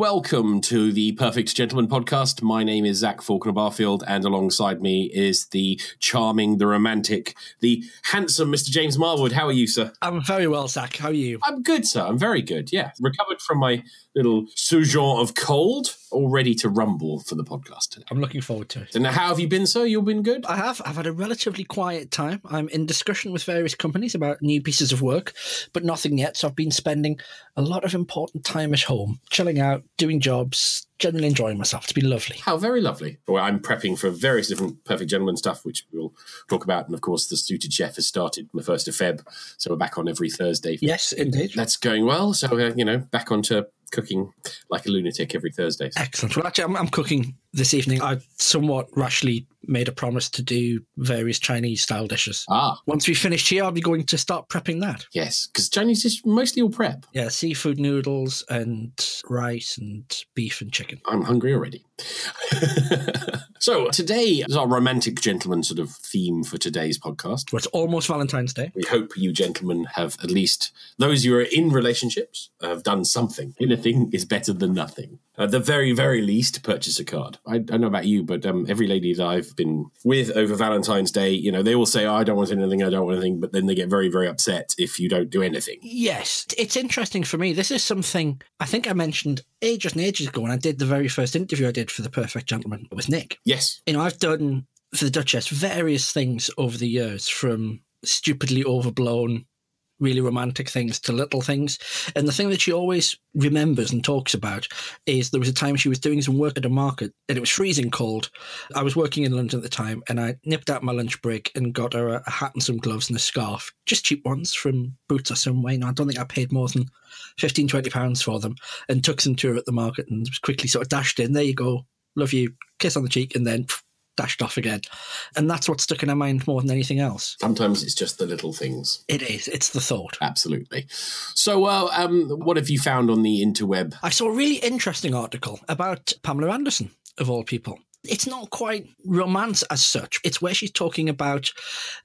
welcome to the Perfect Gentleman podcast. My name is Zach Falconer-Barfield, and alongside me is the charming, the romantic, the handsome Mr. James Marwood. How are you, sir? I'm very well, Zach. How are you? I'm good, sir. I'm very good. Yeah, recovered from my little sojourn of cold, all ready to rumble for the podcast today. I'm looking forward to it. And how have you been, sir? You've been good? I have. I've had a relatively quiet time. I'm in discussion with various companies about new pieces of work, but nothing yet. So I've been spending a lot of important time at home, chilling out, doing jobs, generally enjoying myself. It's been lovely. How very lovely. Well, I'm prepping for various different Perfect Gentleman stuff, which we'll talk about. And of course, the Suited Chef has started on the 1st of Feb. So we're back on every Thursday. Yes, indeed. That's going well. So, uh, you know, back onto cooking like a lunatic every Thursday. Excellent. Well, actually, I'm, I'm cooking this evening. I somewhat rashly made a promise to do various Chinese style dishes. Ah, Once we finish here, I'll be going to start prepping that. yes, because Chinese is mostly all prep. Yeah, seafood noodles and rice and beef and chicken. I'm hungry already. so today is our romantic gentleman sort of theme for today's podcast. Well, it's almost Valentine's Day. We hope you gentlemen have at least those who are in relationships have done something. Anything is better than nothing. At the very, very least, purchase a card. I, I don't know about you, but um, every lady that I've been with over Valentine's Day, you know, they all say, oh, "I don't want anything, I don't want anything," but then they get very, very upset if you don't do anything. Yes, it's interesting for me. This is something I think I mentioned ages and ages ago when I did the very first interview I did for The Perfect Gentleman with Nick. Yes, You know, I've done for the Duchess various things over the years from stupidly overblown, really romantic things to little things. And the thing that she always remembers and talks about is there was a time she was doing some work at a market and it was freezing cold. I was working in London at the time and I nipped out my lunch break and got her a, a hat and some gloves and a scarf, just cheap ones from Boots or somewhere. You I don't think I paid more than 15, 20 pounds for them and took some to her at the market and quickly sort of dashed in. There you go. Love you. Kiss on the cheek and then pff, dashed off again. And that's what stuck in her mind more than anything else. sometimes it's just the little things. It is. It's the thought. Absolutely. So, uh, um, what have you found on the interweb? I saw a really interesting article about Pamela Anderson, of all people. It's not quite romance as such. It's where she's talking about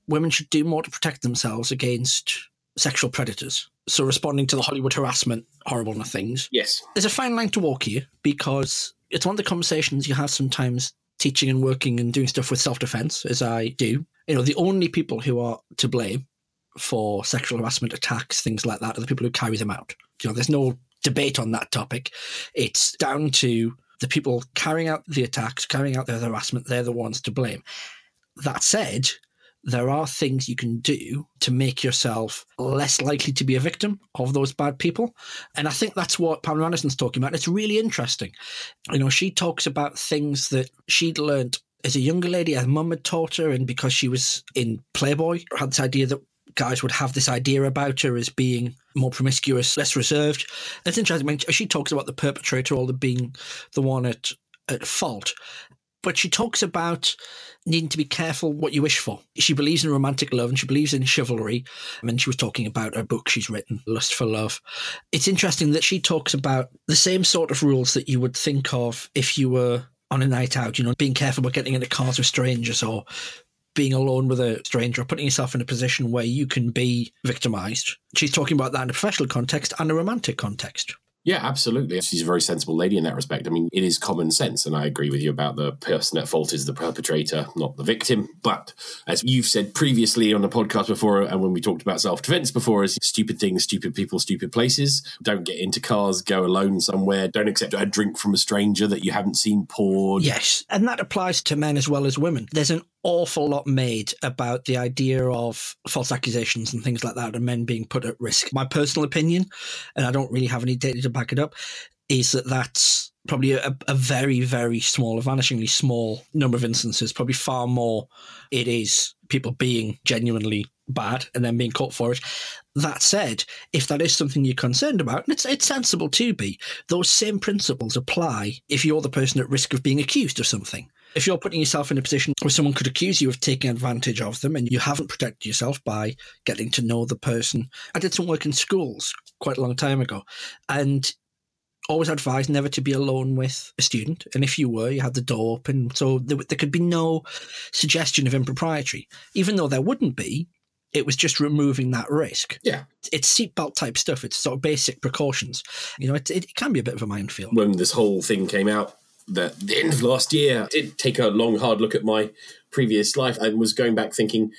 women should do more to protect themselves against sexual predators. So, responding to the Hollywood harassment, horrible things. Yes. There's a fine line to walk here because it's one of the conversations you have sometimes teaching and working and doing stuff with self defense, as I do. You know, the only people who are to blame for sexual harassment attacks, things like that, are the people who carry them out. You know, there's no debate on that topic. It's down to the people carrying out the attacks, carrying out the harassment, they're the ones to blame. That said, there are things you can do to make yourself less likely to be a victim of those bad people. And I think that's what Pamela Anderson's talking about. It's really interesting. You know, she talks about things that she'd learned as a younger lady, her mum had taught her, and because she was in Playboy, had this idea that guys would have this idea about her as being more promiscuous, less reserved. It's interesting. I mean, she talks about the perpetrator all the being the one at, at fault. But she talks about needing to be careful what you wish for. She believes in romantic love and she believes in chivalry. I mean, she was talking about her book she's written, Lust for Love. It's interesting that she talks about the same sort of rules that you would think of if you were on a night out, you know, being careful about getting into cars with strangers or being alone with a stranger or putting yourself in a position where you can be victimized. She's talking about that in a professional context and a romantic context. Yeah, absolutely. She's a very sensible lady in that respect. I mean, it is common sense, and I agree with you about the person at fault is the perpetrator, not the victim. But as you've said previously on the podcast before, and when we talked about self defense before, is stupid things, stupid people, stupid places. Don't get into cars, go alone somewhere. Don't accept a drink from a stranger that you haven't seen poured. Yes, and that applies to men as well as women. There's an awful lot made about the idea of false accusations and things like that and men being put at risk. My personal opinion, and I don't really have any data to back it up, is that that's probably a, a very, very small, a vanishingly small number of instances. Probably far more it is people being genuinely bad and then being caught for it. That said, if that is something you're concerned about, and it's it's sensible to be, those same principles apply if you're the person at risk of being accused of something. If you're putting yourself in a position where someone could accuse you of taking advantage of them and you haven't protected yourself by getting to know the person. I did some work in schools quite a long time ago and always advised never to be alone with a student. And if you were, you had the door open. So there, there could be no suggestion of impropriety. Even though there wouldn't be, It was just removing that risk. Yeah. It's seatbelt type stuff. It's sort of basic precautions. You know, it, it can be a bit of a minefield. When this whole thing came out, the, the end of last year, I did take a long, hard look at my previous life and was going back thinking,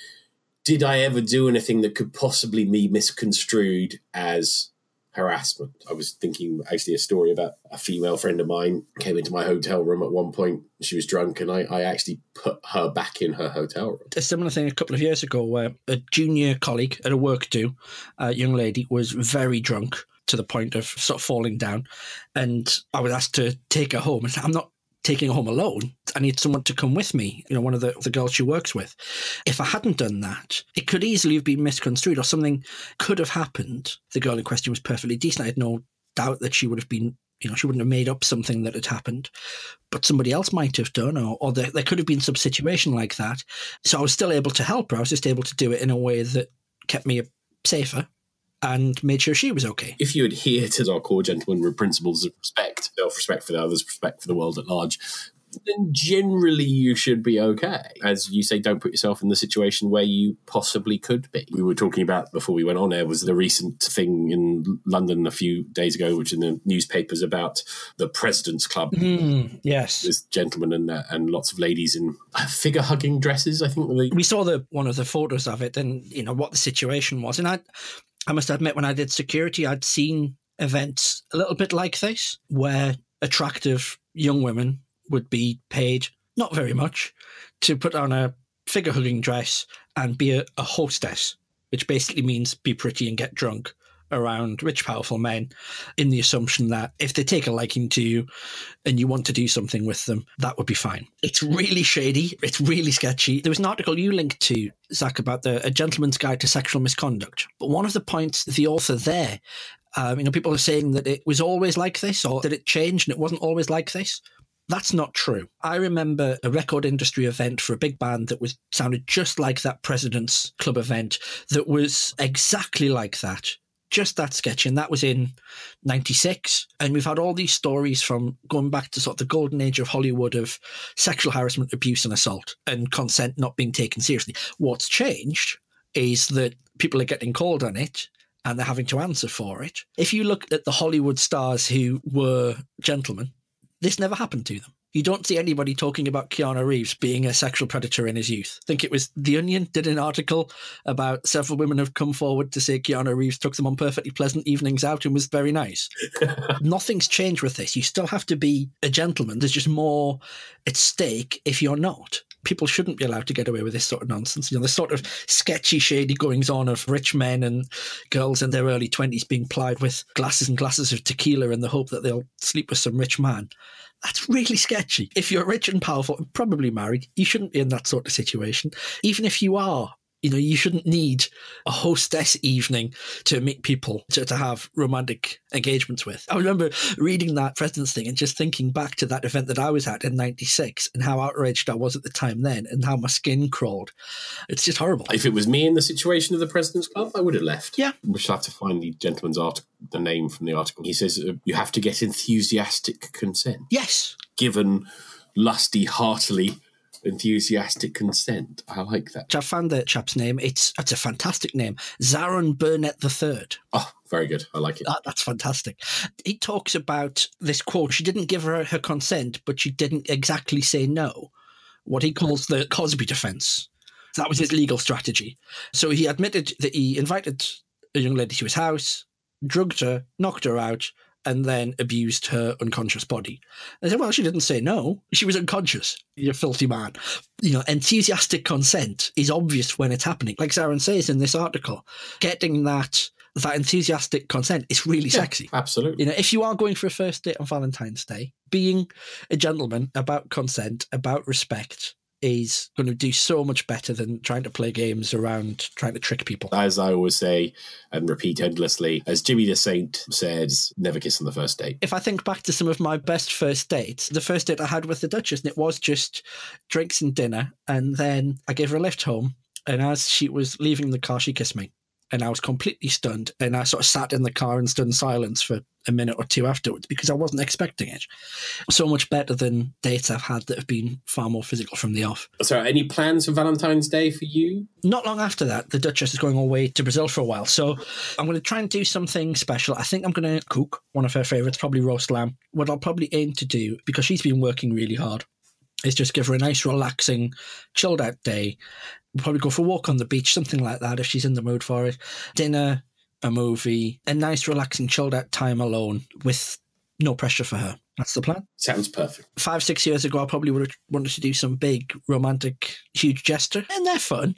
did I ever do anything that could possibly be misconstrued as harassment? I was thinking actually a story about a female friend of mine came into my hotel room at one point. She was drunk, and I, I actually put her back in her hotel room. A similar thing a couple of years ago where a junior colleague at a work do, a young lady, was very drunk to the point of sort of falling down. And I was asked to take her home. And I'm not taking her home alone. I need someone to come with me, you know, one of the, the girls she works with. If I hadn't done that, it could easily have been misconstrued or something could have happened. The girl in question was perfectly decent. I had no doubt that she would have been you know, she wouldn't have made up something that had happened, but somebody else might have done, or, or there, there could have been some situation like that. So I was still able to help her. I was just able to do it in a way that kept me safer and made sure she was okay. If you adhere to our core gentleman principles of respect, self respect for the others, respect for the world at large, then generally you should be okay. As you say, don't put yourself in the situation where you possibly could be. We were talking about before we went on air was the recent thing in London a few days ago, which in the newspapers about the President's Club. Mm, yes, there's gentlemen and uh, and lots of ladies in figure hugging dresses. I think we saw the one of the photos of it, and you know what the situation was, and I I must admit, when I did security, I'd seen events a little bit like this, where attractive young women would be paid not very much to put on a figure hugging dress and be a, a hostess, which basically means be pretty and get drunk around rich, powerful men in the assumption that if they take a liking to you and you want to do something with them, that would be fine. It's really shady. It's really sketchy. There was an article you linked to, Zach, about the A Gentleman's Guide to Sexual Misconduct. But one of the points the author there, um, you know, people are saying that it was always like this or that it changed and it wasn't always like this. That's not true. I remember a record industry event for a big band that was sounded just like that President's Club event that was exactly like that just that sketch, and that was in 96. And we've had all these stories from going back to sort of the golden age of Hollywood of sexual harassment, abuse, and assault, and consent not being taken seriously. What's changed is that people are getting called on it and they're having to answer for it. If you look at the Hollywood stars who were gentlemen, this never happened to them. You don't see anybody talking about Keanu Reeves being a sexual predator in his youth. I think it was The Onion did an article about several women have come forward to say Keanu Reeves took them on perfectly pleasant evenings out and was very nice. Nothing's changed with this. You still have to be a gentleman. There's just more at stake if you're not people shouldn't be allowed to get away with this sort of nonsense. You know, the sort of sketchy, shady goings on of rich men and girls in their early 20s being plied with glasses and glasses of tequila in the hope that they'll sleep with some rich man. That's really sketchy. If you're rich and powerful and probably married, you shouldn't be in that sort of situation. Even if you are you know, you shouldn't need a hostess evening to meet people to, to have romantic engagements with. I remember reading that president's thing and just thinking back to that event that I was at in 96 and how outraged I was at the time then and how my skin crawled. It's just horrible. If it was me in the situation of the President's Club, I would have left. Yeah. We should have to find the gentleman's article, the name from the article. He says uh, you have to get enthusiastic consent. Yes. Given lusty, heartily enthusiastic consent. I like that. I found the chap's name. It's it's a fantastic name, Zaron Burnett III. Oh, very good. I like it. That, that's fantastic. He talks about this quote. She didn't give her her consent, but she didn't exactly say no. What he calls the Cosby defense. That was his legal strategy. So he admitted that he invited a young lady to his house, drugged her, knocked her out, and then abused her unconscious body. I said, well, she didn't say no. She was unconscious. You filthy man. You know, enthusiastic consent is obvious when it's happening. Like Zaron says in this article, getting that that enthusiastic consent is really yeah, sexy. Absolutely. You know, if you are going for a first date on Valentine's Day, being a gentleman about consent, about respect, is going to do so much better than trying to play games around trying to trick people. As I always say and repeat endlessly, as Jimmy the Saint says, never kiss on the first date. If I think back to some of my best first dates, the first date I had with the Duchess, and it was just drinks and dinner, and then I gave her a lift home, and as she was leaving the car, she kissed me. And I was completely stunned. And I sort of sat in the car and stood in silence for a minute or two afterwards because I wasn't expecting it. So much better than dates I've had that have been far more physical from the off. So, any plans for Valentine's Day for you? Not long after that, the Duchess is going away to Brazil for a while. So I'm going to try and do something special. I think I'm going to cook one of her favourites, probably roast lamb. What I'll probably aim to do, because she's been working really hard, is just give her a nice, relaxing, chilled out day. We'll probably go for a walk on the beach, something like that, if she's in the mood for it. Dinner, a movie, a nice, relaxing, chilled out time alone with no pressure for her. That's the plan. Sounds perfect. Five, six years ago, I probably would have wanted to do some big, romantic, huge gesture, and they're fun.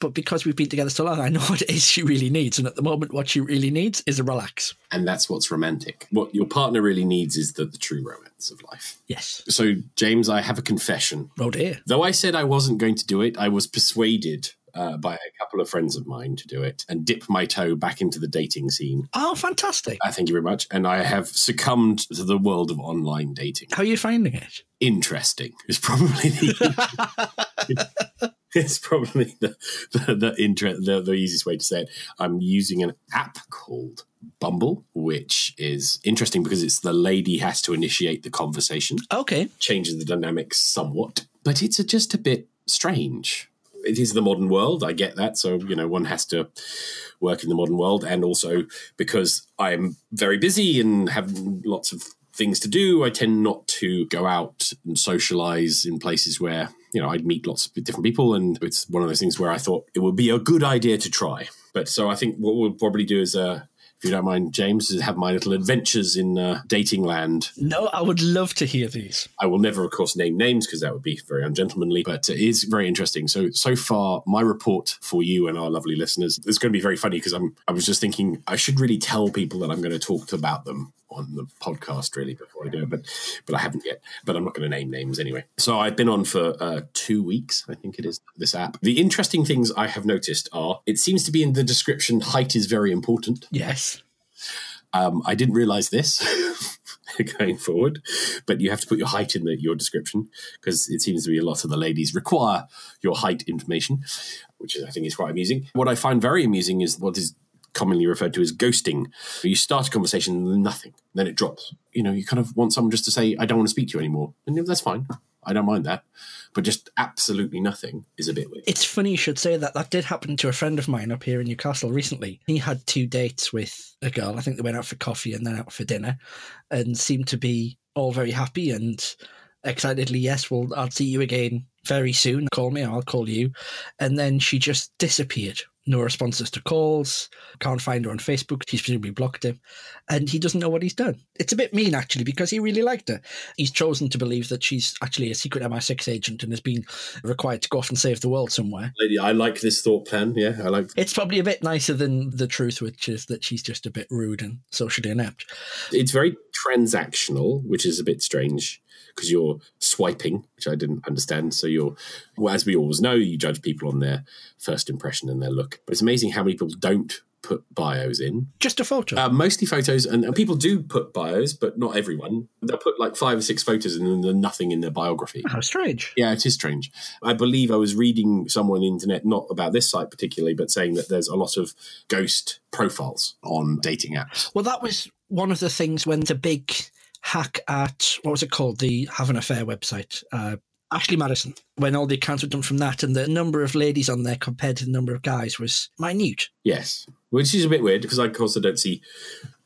But because we've been together so long, I know what it is she really needs. And at the moment, what she really needs is a relax. And that's what's romantic. What your partner really needs is the, the true romance of life. Yes. So, James, I have a confession. Oh dear. Though I said I wasn't going to do it, I was persuaded uh, by a couple of friends of mine to do it and dip my toe back into the dating scene. Oh, fantastic. I thank you very much. And I have succumbed to the world of online dating. How are you finding it? Interesting is probably the. it's probably the the the, inter- the the easiest way to say it. I'm using an app called Bumble, which is interesting because it's the lady has to initiate the conversation, Okay. changes the dynamics somewhat, but it's a, just a bit strange. It is the modern world. I get that. So, you know, one has to work in the modern world. And also because I'm very busy and have lots of things to do, I tend not to go out and socialize in places where, you know, I'd meet lots of different people. And it's one of those things where I thought it would be a good idea to try. But so I think what we'll probably do is, uh, if you don't mind, James, have my little adventures in uh, dating land No, I would love to hear these. I will never, of course, name names because that would be very ungentlemanly, but it is very interesting. So, so far, my report for you and our lovely listeners is going to be very funny because I'm, I was just thinking I should really tell people that I'm going to talk about them on the podcast really before I do it, but, but I haven't yet. But I'm not going to name names anyway. So I've been on for uh, two weeks, I think it is, this app. The interesting things I have noticed are it seems to be in the description height is very important. Yes. Um, I didn't realize this going forward, but you have to put your height in the, your description because it seems to be a lot of the ladies require your height information, which is, I think is quite amusing. What I find very amusing is what is commonly referred to as ghosting. You start a conversation and nothing, then it drops. You know, you kind of want someone just to say, "I don't want to speak to you anymore," and that's fine. I don't mind that, but just absolutely nothing is a bit weird. It's funny you should say that. That did happen to a friend of mine up here in Newcastle recently. He had two dates with a girl. I think they went out for coffee and then out for dinner and seemed to be all very happy and excitedly, yes, well, I'll see you again very soon. Call me, I'll call you. And then she just disappeared. No responses to calls. Can't find her on Facebook. She's presumably blocked him. And he doesn't know what he's done. It's a bit mean, actually, because he really liked her. He's chosen to believe that she's actually a secret MI6 agent and has been required to go off and save the world somewhere. Lady, I like this thought plan. Yeah, I like. It's probably a bit nicer than the truth, which is that she's just a bit rude and socially inept. It's very transactional, which is a bit strange because you're swiping, which I didn't understand. So you're, well, as we always know, you judge people on their first impression and their look. But it's amazing how many people don't put bios in. Just a photo. Uh, mostly photos, and, and people do put bios, but not everyone. They'll put like five or six photos and then nothing in their biography. How strange. Yeah, it is strange. I believe I was reading somewhere on the internet, not about this site particularly, but saying that there's a lot of ghost profiles on dating apps. Well, that was one of the things when the big hack at what was it called? The have an affair website uh, ashley madison when all the accounts were done from that and the number of ladies on there compared to the number of guys was minute. Yes, which is a bit weird because I of also don't see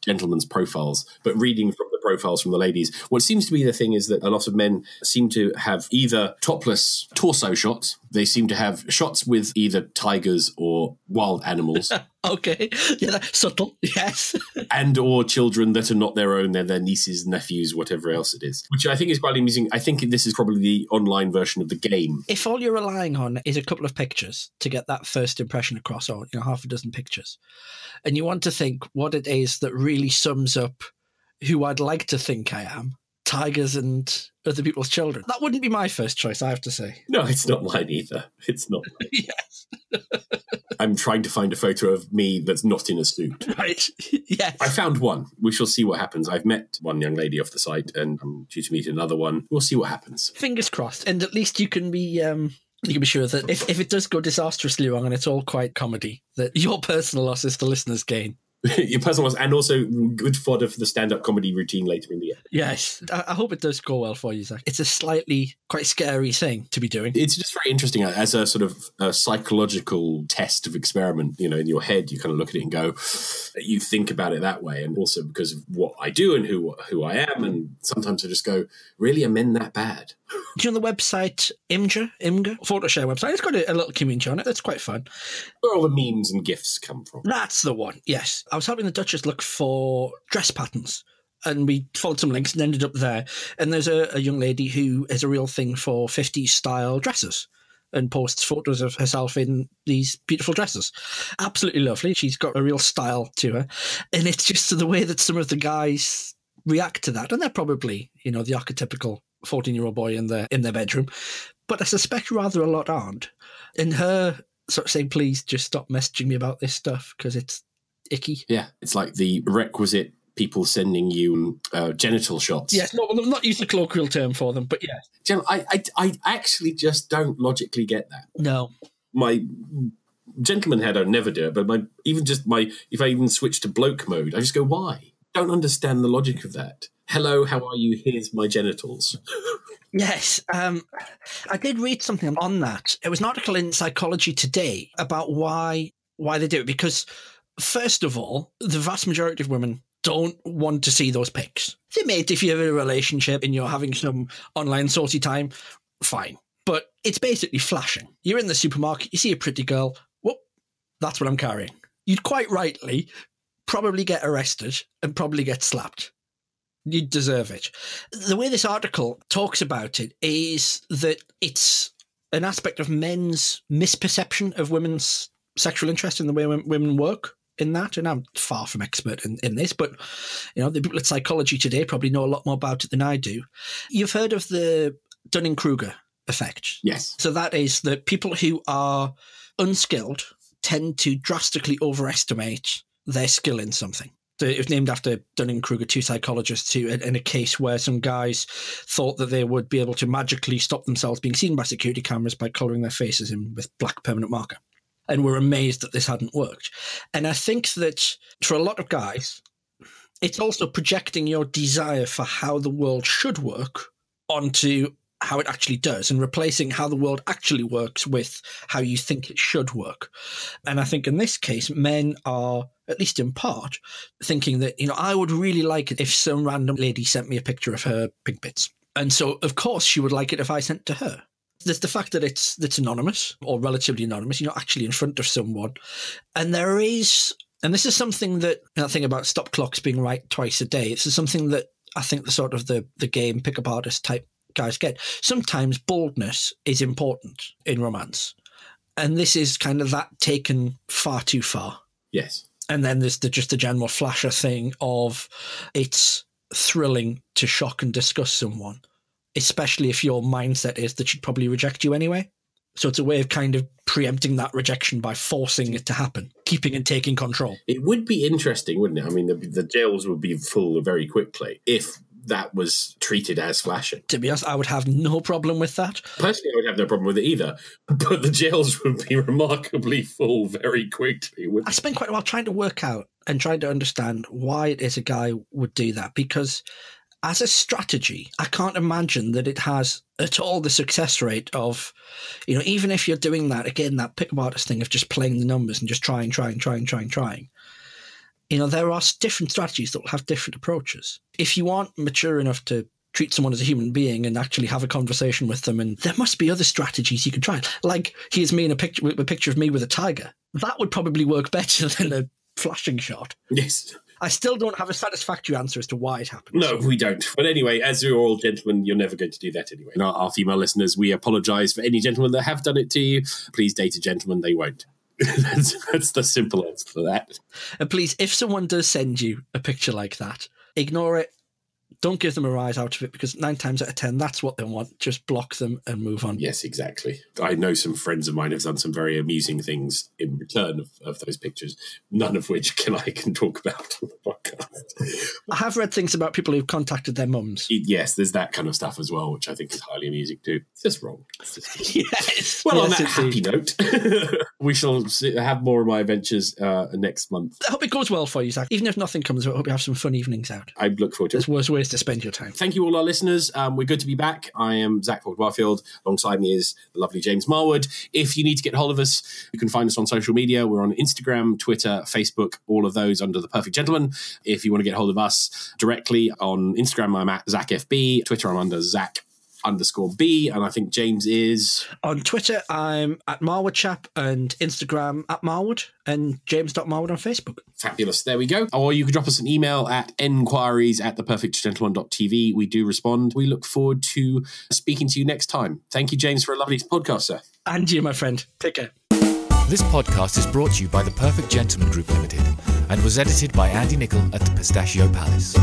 gentlemen's profiles, but reading from the profiles from the ladies, what seems to be the thing is that a lot of men seem to have either topless torso shots, they seem to have shots with either tigers or wild animals, okay yeah that's subtle yes and or children that are not their own, they're their nieces, nephews, whatever else it is. Which I think is quite amusing. I think this is probably the online version of the game. if all you're relying on is a couple of pictures to get that first impression across or you know half a dozen pictures and you want to think what it is that really sums up who i'd like to think i am tigers and other people's children that wouldn't be my first choice i have to say No, it's not mine either. It's not. yes I'm trying to find a photo of me that's not in a suit. right yes I found one. We shall see what happens. I've met one young lady off the site and I'm due to meet another one. We'll see what happens. fingers crossed and at least you can be um You can be sure that if, if it does go disastrously wrong and it's all quite comedy, that your personal loss is the listener's gain. your personal ones, and also good fodder for the stand-up comedy routine later in the year. Yes, I, hope it does go well for you, Zach. It's a slightly quite scary thing to be doing. It's just very interesting uh, as a sort of a psychological test of experiment. You know, in your head, you kind of look at it and go, you think about it that way, and also because of what I do and who who I am, and sometimes I just go, really, are men that bad? Do you know the website Imgur, Imgur photo share website? It's got a, a, little community on it. That's quite fun. Where all the memes and gifs come from. That's the one. Yes, I was helping the Duchess look for dress patterns, and we followed some links and ended up there. And there's a, a young lady who has a real thing for 50s style dresses and posts photos of herself in these beautiful dresses. Absolutely lovely. She's got a real style to her. And it's just the way that some of the guys react to that. And they're probably, you know, the archetypical 14 year old boy in their in their bedroom. But I suspect rather a lot aren't. And her sort of saying, please just stop messaging me about this stuff because it's icky. Yeah, it's like the requisite people sending you uh, genital shots. Yes, not not use the colloquial term for them, but yeah. Gen- I, I I actually just don't logically get that. No, my gentleman head, I never do it, but my even just my if I even switch to bloke mode, I just go, why? Don't understand the logic of that. Hello, how are you? Here's my genitals. Yes, um, I did read something on that. It was an article in Psychology Today about why why they do it because first of all, the vast majority of women don't want to see those pics. They mate if you have a relationship and you're having some online saucy time, fine. But it's basically flashing. You're in the supermarket, you see a pretty girl, whoop, that's what I'm carrying. You'd quite rightly probably get arrested and probably get slapped. You'd deserve it. The way this article talks about it is that it's an aspect of men's misperception of women's sexual interest in the way women work in that, and I'm far from expert in, in this, but you know, the people at psychology today probably know a lot more about it than I do. You've heard of the Dunning Kruger effect. Yes. So that is that people who are unskilled tend to drastically overestimate their skill in something. So It was named after Dunning Kruger, two psychologists, who, in a case where some guys thought that they would be able to magically stop themselves being seen by security cameras by colouring their faces in with black permanent marker and were amazed that this hadn't worked. And I think that for a lot of guys, it's also projecting your desire for how the world should work onto how it actually does and replacing how the world actually works with how you think it should work. And I think in this case, men are, at least in part, thinking that, you know, I would really like it if some random lady sent me a picture of her pink bits. And so, of course, she would like it if I sent to her there's the fact that it's it's anonymous or relatively anonymous. You're not actually in front of someone, and there is, and this is something that I think about stop clocks being right twice a day. It's something that I think the sort of the the game pickup artist type guys get. Sometimes boldness is important in romance, and this is kind of that taken far too far. Yes. And then there's the, just the general flasher thing of it's thrilling to shock and disgust someone especially if your mindset is that she'd probably reject you anyway. So it's a way of kind of preempting that rejection by forcing it to happen, keeping and taking control. It would be interesting, wouldn't it? I mean, the, the jails would be full very quickly if that was treated as flashing. To be honest, I would have no problem with that. Personally, I would have no problem with it either. But the jails would be remarkably full very quickly. I spent quite a while trying to work out and trying to understand why it is a guy would do that because as a strategy, I can't imagine that it has at all the success rate of, you know, even if you're doing that, again, that pickup artist thing of just playing the numbers and just trying, trying, trying, trying, trying. You know, there are different strategies that will have different approaches. If you aren't mature enough to treat someone as a human being and actually have a conversation with them, and there must be other strategies you can try. Like here's me in a picture, a picture of me with a tiger. That would probably work better than a flashing shot. Yes. I still don't have a satisfactory answer as to why it happened. No, we don't. But anyway, as you're all gentlemen, you're never going to do that anyway. And our, our female listeners, we apologise for any gentlemen that have done it to you. Please date a gentleman, they won't. that's, that's the simple answer for that. And please, if someone does send you a picture like that, ignore it. Don't give them a rise out of it because nine times out of ten, that's what they want. Just block them and move on. Yes, exactly. I know some friends of mine have done some very amusing things in return of, of those pictures, none of which can I can talk about on the podcast. I have read things about people who've contacted their mums. yes, there's that kind of stuff as well, which I think is highly amusing too. It's just wrong. It's just yes. Well, on Yes, that happy note, we shall have more of my adventures uh, next month. I hope it goes well for you, Zach. Even if nothing comes of it, I hope you have some fun evenings out. I look forward to it. There's worse ways to spend your time. Thank you, all our listeners. Um, we're good to be back. I am Zach Ford Barfield. Alongside me is the lovely James Marwood. If you need to get hold of us, you can find us on social media. We're on Instagram, Twitter, Facebook, all of those under The Perfect Gentleman. If you want to get hold of us directly on Instagram, I'm at ZachFB. Twitter, I'm under Zach underscore B. And I think James is On Twitter, I'm at Marwood Chap and Instagram at Marwood and James.Marwood on Facebook. Fabulous. There we go. Or you can drop us an email at enquiries at theperfectgentleman.tv. We do respond. We look forward to speaking to you next time. Thank you, James, for a lovely podcast, sir. And you, my friend. Take care. This podcast is brought to you by the Perfect Gentleman Group Limited and was edited by Andy Nichol at the Pistachio Palace.